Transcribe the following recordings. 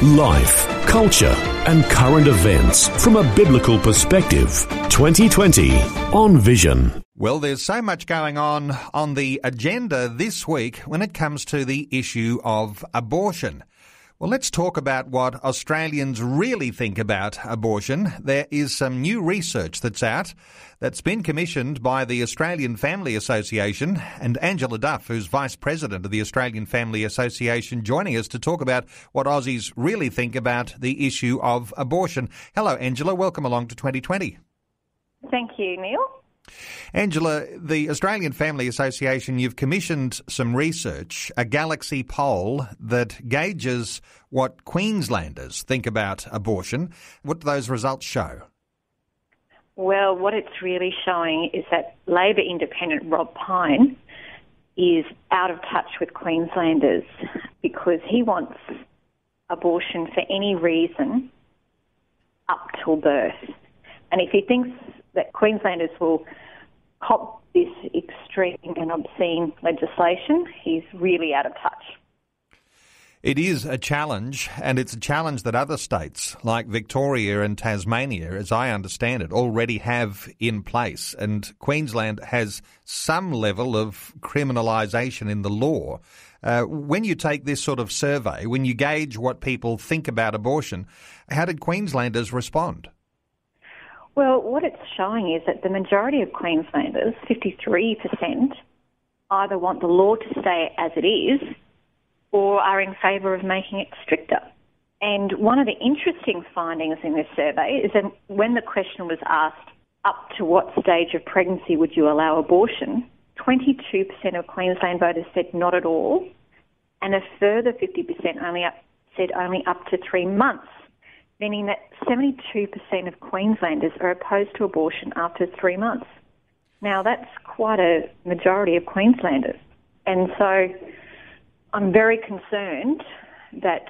Life, culture, and current events from a biblical perspective. 2020 on Vision. Well, there's so much going on on the agenda this week when it comes to the issue of abortion. Well, let's talk about what Australians really think about abortion. There is some new research that's out that's been commissioned by the Australian Family Association and Angela Duff, who's Vice President of the Australian Family Association, joining us to talk about what Aussies really think about the issue of abortion. Hello, Angela. Welcome along to 2020. Thank you, Neil. Angela, the Australian Family Association, you've commissioned some research, a galaxy poll that gauges what Queenslanders think about abortion. What do those results show? Well, what it's really showing is that Labor independent Rob Pyne is out of touch with Queenslanders because he wants abortion for any reason up till birth. And if he thinks that Queenslanders will cop this extreme and obscene legislation, he's really out of touch. It is a challenge, and it's a challenge that other states like Victoria and Tasmania, as I understand it, already have in place. And Queensland has some level of criminalisation in the law. Uh, when you take this sort of survey, when you gauge what people think about abortion, how did Queenslanders respond? Well, what it's showing is that the majority of Queenslanders, 53%, either want the law to stay as it is or are in favour of making it stricter. And one of the interesting findings in this survey is that when the question was asked, up to what stage of pregnancy would you allow abortion, 22% of Queensland voters said not at all, and a further 50% only up, said only up to three months meaning that 72% of Queenslanders are opposed to abortion after three months. Now, that's quite a majority of Queenslanders. And so I'm very concerned that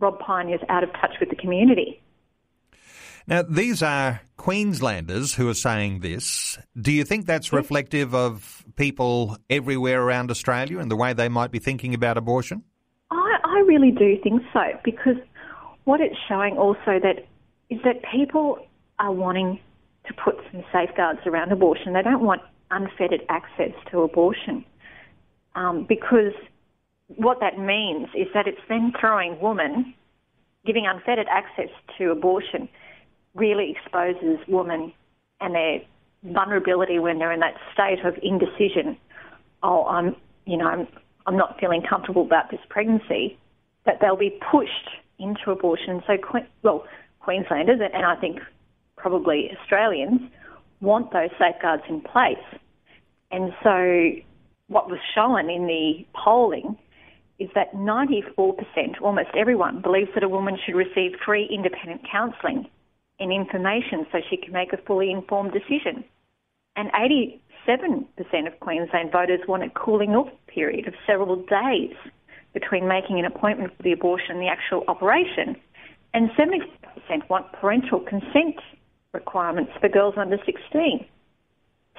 Rob Pyne is out of touch with the community. Now, these are Queenslanders who are saying this. Do you think that's hmm? reflective of people everywhere around Australia and the way they might be thinking about abortion? I, I really do think so because what it's showing also that is that people are wanting to put some safeguards around abortion. They don't want unfettered access to abortion um, because what that means is that it's then throwing women, giving unfettered access to abortion, really exposes women and their vulnerability when they're in that state of indecision. Oh, I'm, you know, I'm, I'm not feeling comfortable about this pregnancy. That they'll be pushed into abortion. So, well, Queenslanders and I think probably Australians want those safeguards in place. And so, what was shown in the polling is that 94%, almost everyone, believes that a woman should receive free independent counselling and information so she can make a fully informed decision. And 87% of Queensland voters want a cooling off period of several days between making an appointment for the abortion and the actual operation. And 70% want parental consent requirements for girls under 16.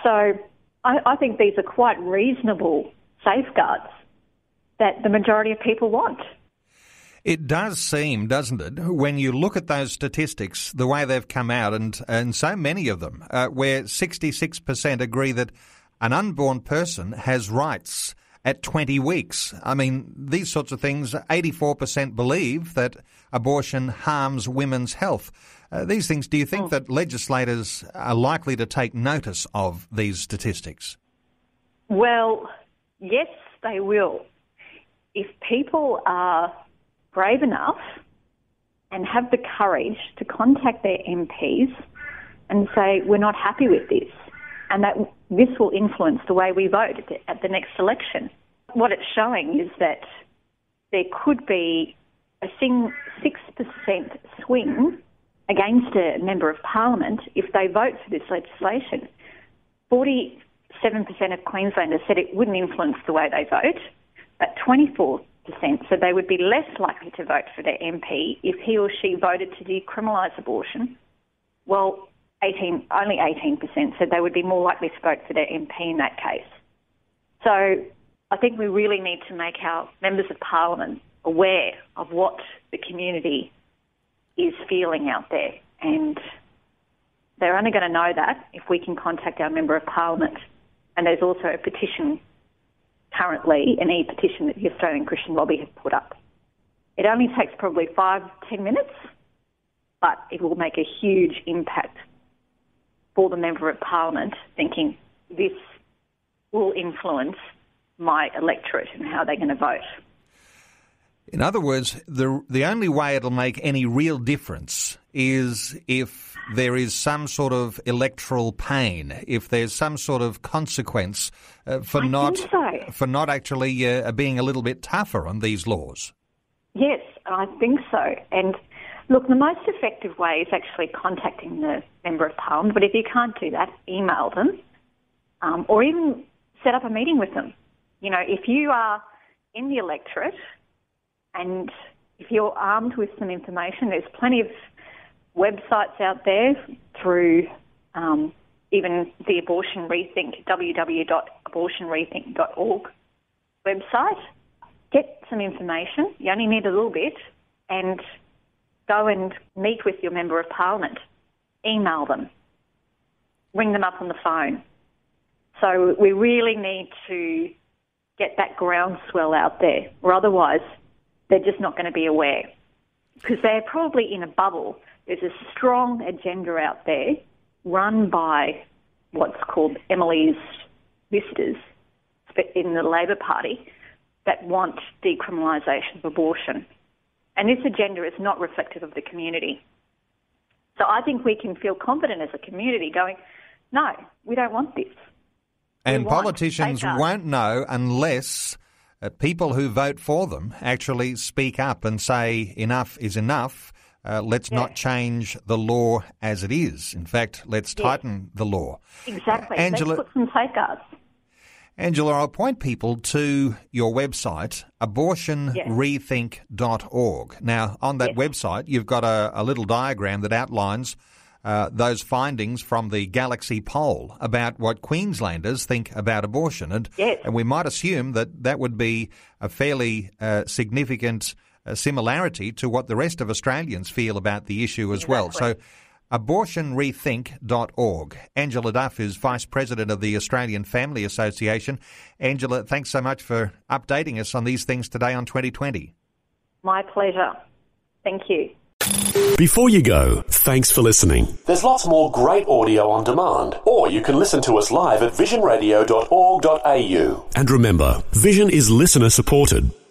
So I, I think these are quite reasonable safeguards that the majority of people want. It does seem, doesn't it, when you look at those statistics, the way they've come out, and, and so many of them, uh, where 66% agree that an unborn person has rights at 20 weeks. I mean, these sorts of things, 84% believe that abortion harms women's health. Uh, these things, do you think oh. that legislators are likely to take notice of these statistics? Well, yes, they will. If people are brave enough and have the courage to contact their MPs and say, we're not happy with this, and that this will influence the way we vote at the, next election. What it's showing is that there could be a 6% swing against a member of parliament if they vote for this legislation. 47% of Queenslanders said it wouldn't influence the way they vote, but 24% said they would be less likely to vote for their MP if he or she voted to decriminalise abortion. Well, 18, only 18% said they would be more likely to vote for their MP in that case. So I think we really need to make our members of parliament aware of what the community is feeling out there. And they're only going to know that if we can contact our Member of Parliament. And there's also a petition currently, an e-petition that the Australian Christian Lobby have put up. It only takes probably five, ten minutes, but it will make a huge impact for the Member of Parliament thinking this will influence my electorate and how they're going to vote. In other words, the the only way it'll make any real difference is if there is some sort of electoral pain, if there's some sort of consequence uh, for I not so. for not actually uh, being a little bit tougher on these laws. Yes, I think so. And look, the most effective way is actually contacting the member of parliament. But if you can't do that, email them, um, or even set up a meeting with them. You know, if you are in the electorate and if you're armed with some information, there's plenty of websites out there through um, even the Abortion Rethink, www.abortionrethink.org website. Get some information. You only need a little bit, and go and meet with your member of parliament. Email them. Ring them up on the phone. So we really need to get that groundswell out there, or otherwise they're just not going to be aware because they're probably in a bubble. There's a strong agenda out there run by what's called Emily's visitors in the Labor Party that want decriminalisation of abortion. And this agenda is not reflective of the community. So I think we can feel confident as a community going, no, we don't want this. And want politicians won't know unless uh, people who vote for them actually speak up and say enough is enough. Uh, let's not change the law as it is. In fact, let's tighten the law. Exactly. Angela- Let's put some safeguards. Angela, I'll point people to your website, abortionrethink.org. Now, on that website, you've got a, a little diagram that outlines uh, those findings from the Galaxy poll about what Queenslanders think about abortion. And, Yes. and we might assume that that would be a fairly uh, significant uh, similarity to what the rest of Australians feel about the issue as well. So, abortionrethink.org. Angela Duff is Vice President of the Australian Family Association. Angela, thanks so much for updating us on these things today on 2020. My pleasure. Thank you. Before you go, thanks for listening. There's lots more great audio on demand, or you can listen to us live at visionradio.org.au. And remember, Vision is listener supported.